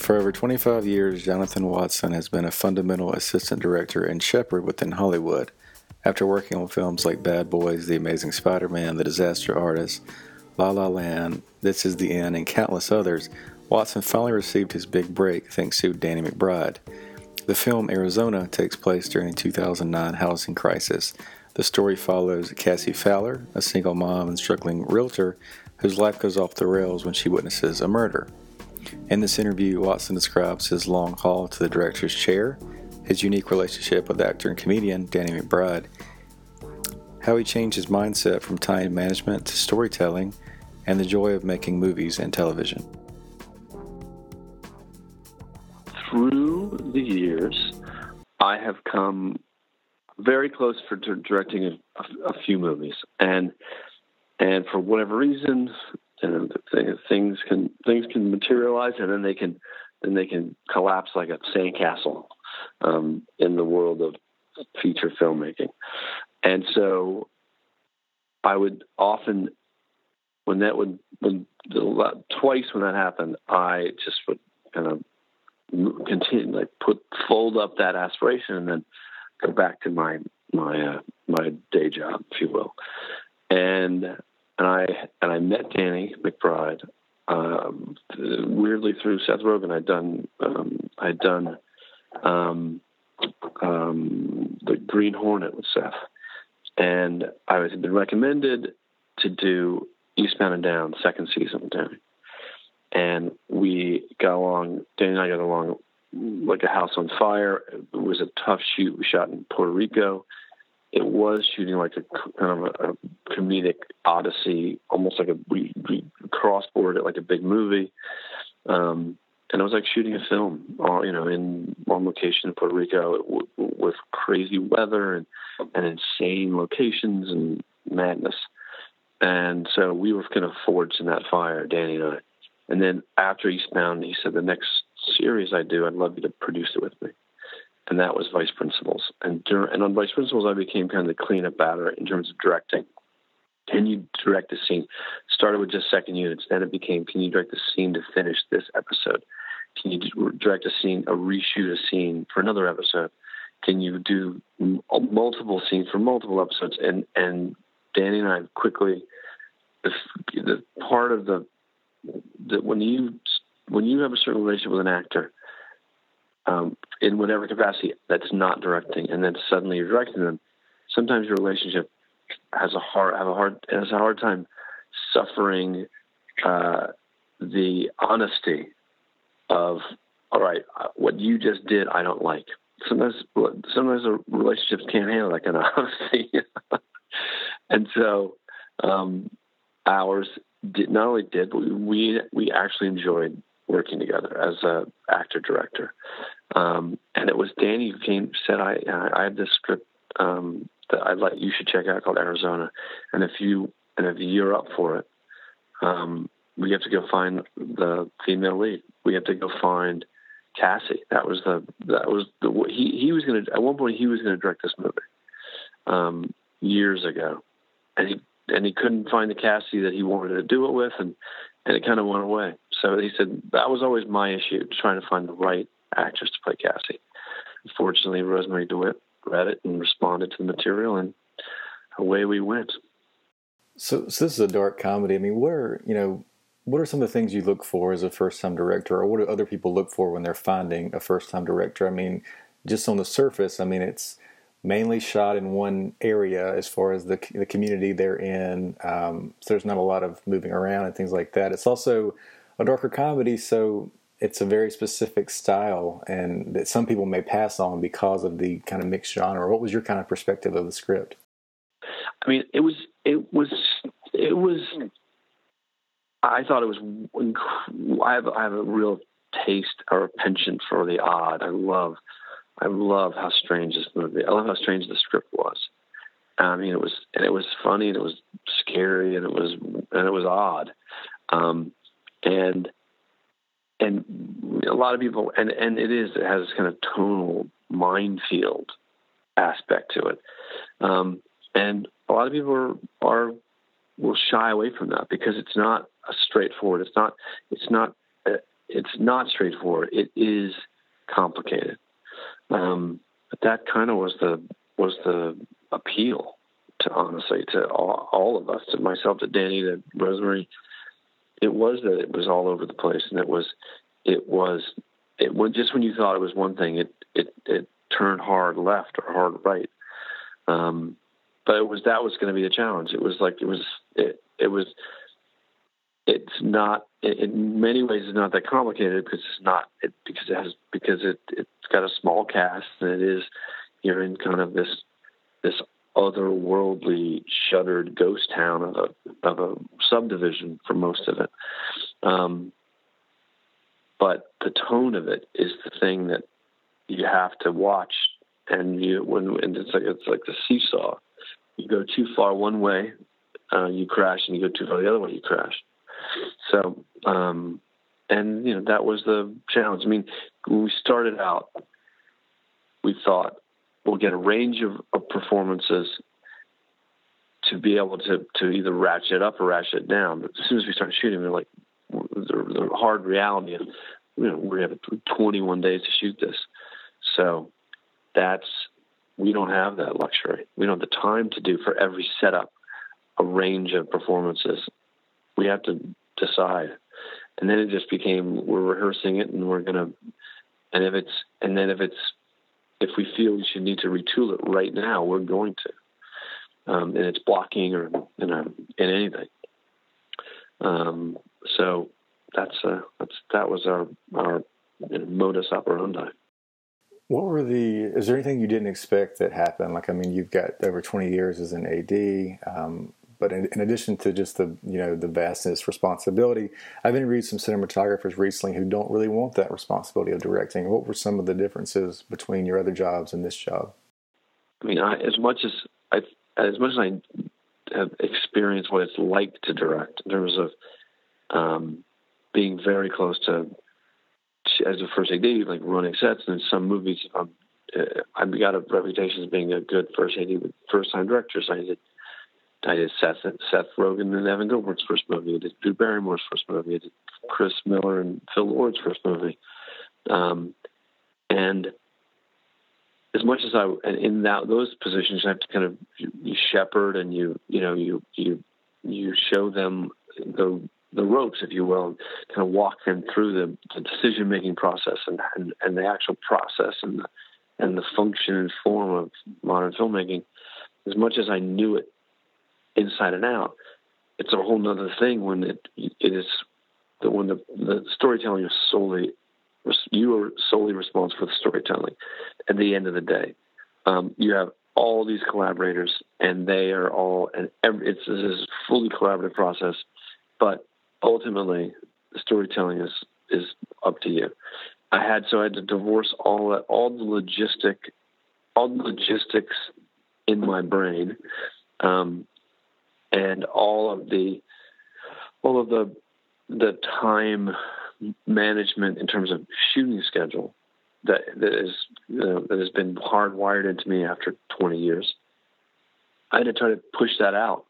For over 25 years, Jonathan Watson has been a fundamental assistant director and shepherd within Hollywood. After working on films like Bad Boys, The Amazing Spider Man, The Disaster Artist, La La Land, This Is the End, and countless others, Watson finally received his big break thanks to Danny McBride. The film Arizona takes place during the 2009 housing crisis. The story follows Cassie Fowler, a single mom and struggling realtor whose life goes off the rails when she witnesses a murder. In this interview, Watson describes his long haul to the director's chair, his unique relationship with actor and comedian Danny McBride, how he changed his mindset from time management to storytelling, and the joy of making movies and television. through the years, I have come very close for directing a, a, few movies, and and for whatever reason, and things can things can materialize, and then they can then they can collapse like a sandcastle um, in the world of feature filmmaking, and so I would often when that would when twice when that happened, I just would kind of continue like put fold up that aspiration and then go back to my my uh, my day job, if you will. And and I and I met Danny McBride um, weirdly through Seth Rogen. I'd done um, I'd done um, um, the Green Hornet with Seth, and I was had been recommended to do Eastbound and Down second season with Danny and we got along. Danny and I got along like a house on fire. It was a tough shoot. We shot in Puerto Rico. It was shooting like a kind of a, a comedic odyssey, almost like a we, we crossboard it like a big movie. Um, and it was like shooting a film, all you know, in one location in Puerto Rico w- with crazy weather and, and insane locations and madness. And so we were kind of forged in that fire, Danny and I. And then after Eastbound, he said, the next series I do, I'd love you to produce it with me. And that was Vice Principals. And, dur- and on Vice Principals, I became kind of the cleanup batter in terms of directing. Can you direct the scene? Started with just second units. Then it became, can you direct the scene to finish this episode? Can you direct a scene, a reshoot a scene for another episode? Can you do multiple scenes for multiple episodes? And and Danny and I quickly, the, the part of the that when you when you have a certain relationship with an actor um, in whatever capacity that's not directing, and then suddenly you're directing them, sometimes your relationship has a hard have a hard has a hard time suffering uh, the honesty of all right, uh, what you just did, I don't like. Sometimes sometimes relationships can't handle that kind of honesty, and so um, ours did not only did, but we we actually enjoyed working together as a actor director. Um, and it was Danny who came said I I have this script um, that I'd like you should check out called Arizona, and if you and if you're up for it, um, we have to go find the female lead. We have to go find Cassie. That was the that was the he he was to at one point he was to direct this movie. Um, years ago, and he and he couldn't find the Cassie that he wanted to do it with, and and it kind of went away. So he said that was always my issue, trying to find the right actress to play Cassie. Fortunately, Rosemarie DeWitt read it and responded to the material, and away we went. So, so this is a dark comedy. I mean, what are you know, what are some of the things you look for as a first-time director, or what do other people look for when they're finding a first-time director? I mean, just on the surface, I mean, it's mainly shot in one area as far as the the community they're in. Um, so there's not a lot of moving around and things like that. It's also a darker comedy, so it's a very specific style, and that some people may pass on because of the kind of mixed genre. What was your kind of perspective of the script? I mean, it was it was it was. I thought it was. I have I have a real taste or a penchant for the odd. I love I love how strange this movie. I love how strange the script was. I mean, it was and it was funny and it was scary and it was and it was odd, um, and and a lot of people and and it is it has this kind of tonal minefield aspect to it, um, and a lot of people are, are will shy away from that because it's not a straightforward. It's not. It's not. Uh, it's not straightforward. It is complicated. Um, but that kind of was the was the appeal to honestly to all, all of us, to myself, to Danny, to Rosemarie. It was that it was all over the place, and it was it was it was just when you thought it was one thing, it it it turned hard left or hard right. Um, but it was that was going to be the challenge. It was like it was it it was it's not in many ways it's not that complicated because it's not it, because it has because it it's got a small cast and it is you're in kind of this this otherworldly shuttered ghost town of a of a subdivision for most of it. Um, but the tone of it is the thing that you have to watch and you when and it's like it's like the seesaw. You go too far one way uh, you crash and you go too far the other way you crash. So, um, and you know that was the challenge. I mean, when we started out, we thought we'll get a range of, of performances to be able to to either ratchet up or ratchet down. But as soon as we start shooting, we are like the, the hard reality of you know we have 21 days to shoot this, so that's we don't have that luxury. We don't have the time to do for every setup a range of performances. We have to decide. And then it just became we're rehearsing it and we're gonna and if it's and then if it's if we feel we should need to retool it right now, we're going to. Um, and it's blocking or you know in anything. Um, so that's uh, that's that was our our you know, modus operandi. What were the? Is there anything you didn't expect that happened? Like, I mean, you've got over twenty years as an AD. Um, but in, in, addition to just the you know the vastness responsibility, I've interviewed some cinematographers recently who don't really want that responsibility of directing. What were some of the differences between your other jobs and this job? I mean, I, as much as I as much as I have experienced what it's like to direct in terms of um, being very close to as a first AD, like running sets, and in some movies, um, uh, I've got a reputation as being a good first AD first time directors. I did I did Seth Seth Rogen and Evan Goldberg's first movie. I did Drew Barrymore's first movie. I did Chris Miller and Phil Lord's first movie. Um, and as much as I and in that those positions, you have to kind of you, you shepherd and you you know you you you show them the the ropes, if you will, and kind of walk them through the, the decision making process and, and and the actual process and the and the function and form of modern filmmaking. As much as I knew it inside and out. It's a whole nother thing when it it is the when the the storytelling is solely you are solely responsible for the storytelling. At the end of the day, um, you have all these collaborators, and they are all and every, it's, a fully collaborative process. But ultimately, the storytelling is is up to you. I had so I had to divorce all that all the logistic all the logistics in my brain um, and all of the all of the the time management in terms of shooting schedule that that is know, that has been hardwired into me after 20 years. I had to try to push that out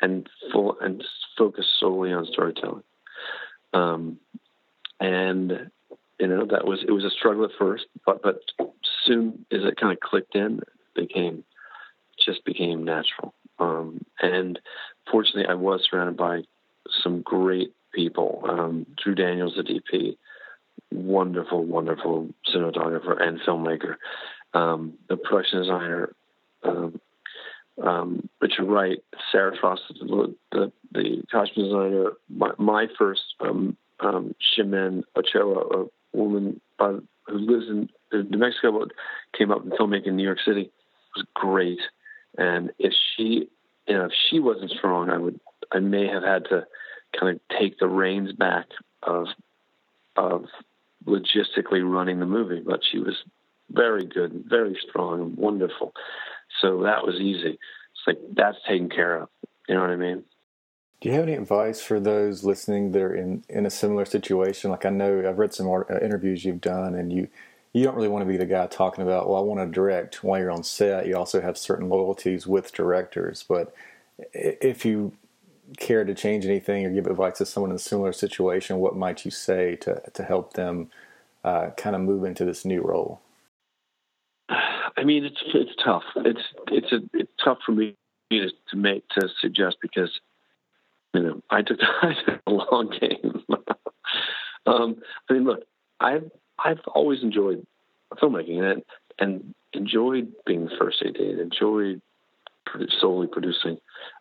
and full and focus solely on storytelling. Um, and you know that was it was a struggle at first, but but soon as it kind of clicked in, it became just became natural. Um, and fortunately, I was surrounded by some great people. Um, Drew Daniels, the DP, wonderful, wonderful cinematographer and filmmaker. Um, the production designer, um, um, Richard Wright, Sarah Frost, the, the, the costume designer. My, my first um, um, Ximena Ochoa, a woman by, who lives in New Mexico, but came up in filmmaking in New York City, was great. And if she, you know, if she wasn't strong, I would, I may have had to kind of take the reins back of, of logistically running the movie. But she was very good, very strong, wonderful. So that was easy. It's like that's taken care of. You know what I mean? Do you have any advice for those listening that are in, in a similar situation? Like I know I've read some uh, interviews you've done, and you you don't really want to be the guy talking about, well, I want to direct while you're on set. You also have certain loyalties with directors, but if you care to change anything or give advice to someone in a similar situation, what might you say to to help them uh, kind of move into this new role? I mean, it's it's tough. It's it's a it's tough for me to, to make to suggest because you know I took, I took a long game. um, I mean, look, I've I've always enjoyed filmmaking and and enjoyed being the first AD, enjoyed solely producing.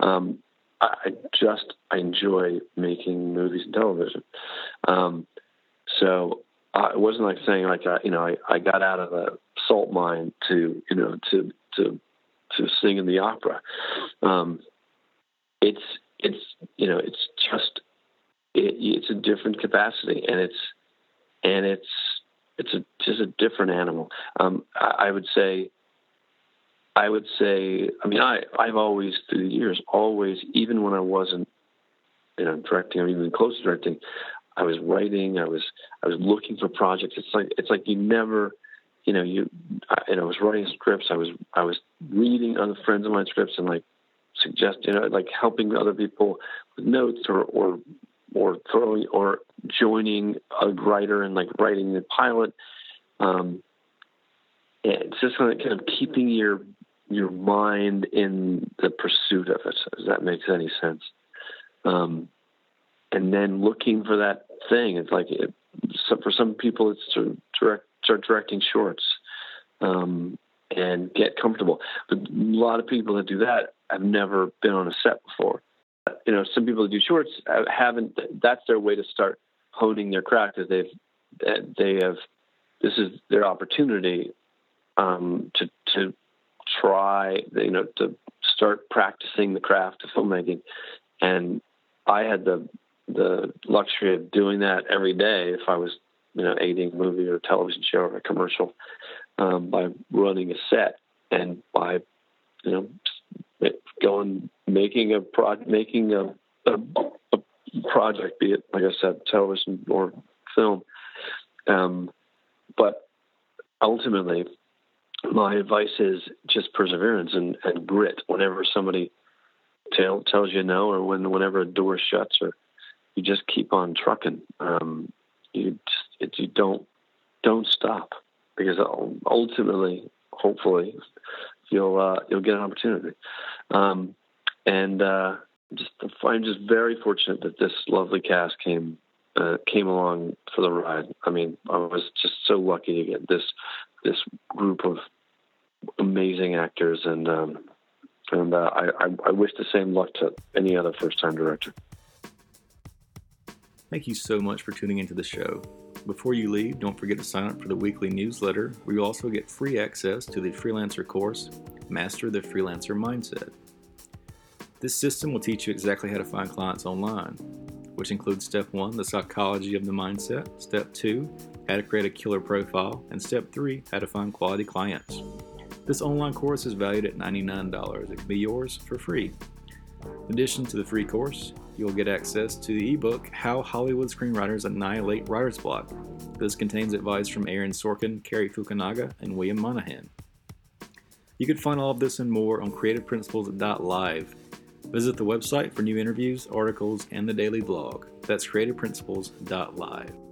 Um, I, I just I enjoy making movies and television. Um, so uh, it wasn't like saying like I, you know I, I got out of the salt mine to you know to to to sing in the opera. Um, it's it's you know it's just it, it's a different capacity and it's and it's it's a just a different animal. Um, I, I would say. I would say, I mean, I, I've always, through the years, always, even when I wasn't, you know, directing or even close to directing, I was writing, I was I was looking for projects. It's like it's like you never, you know, you and I was writing scripts. I was I was reading other friends of mine scripts and like suggest you know like helping other people with notes or or or throwing or joining a writer and like writing the pilot. Um, it's just kind of, keeping your your mind in the pursuit of it. If that makes any sense. Um, and then looking for that thing. It's like it, so for some people, it's to direct, start directing shorts um, and get comfortable. But a lot of people that do that have never been on a set before. You know, some people do shorts haven't. That's their way to start honing their craft. Because they've they have this is their opportunity um, to to try. You know, to start practicing the craft of filmmaking. And I had the the luxury of doing that every day if I was, you know, aiding a movie or a television show or a commercial um, by running a set and by, you know, going making a pro making a, a, a project, be it like I said, television or film. Um, but ultimately, my advice is just perseverance and, and grit. Whenever somebody tell, tells you no, or when whenever a door shuts, or you just keep on trucking. Um, you just it, you don't don't stop because ultimately, hopefully, you'll uh, you'll get an opportunity. Um, and uh, just I'm just very fortunate that this lovely cast came uh, came along for the ride. I mean, I was just so lucky to get this this group of amazing actors, and um, and uh, I, I, I wish the same luck to any other first time director. Thank you so much for tuning into the show. Before you leave, don't forget to sign up for the weekly newsletter, where you also get free access to the freelancer course, Master the Freelancer Mindset. This system will teach you exactly how to find clients online, which includes step one, the psychology of the mindset, step two, how to create a killer profile, and step three, how to find quality clients. This online course is valued at $99. It can be yours for free. In addition to the free course, you'll get access to the ebook How Hollywood Screenwriters Annihilate Writer's Block. This contains advice from Aaron Sorkin, Cary Fukunaga, and William Monahan. You can find all of this and more on creativeprinciples.live. Visit the website for new interviews, articles, and the daily blog. That's creativeprinciples.live.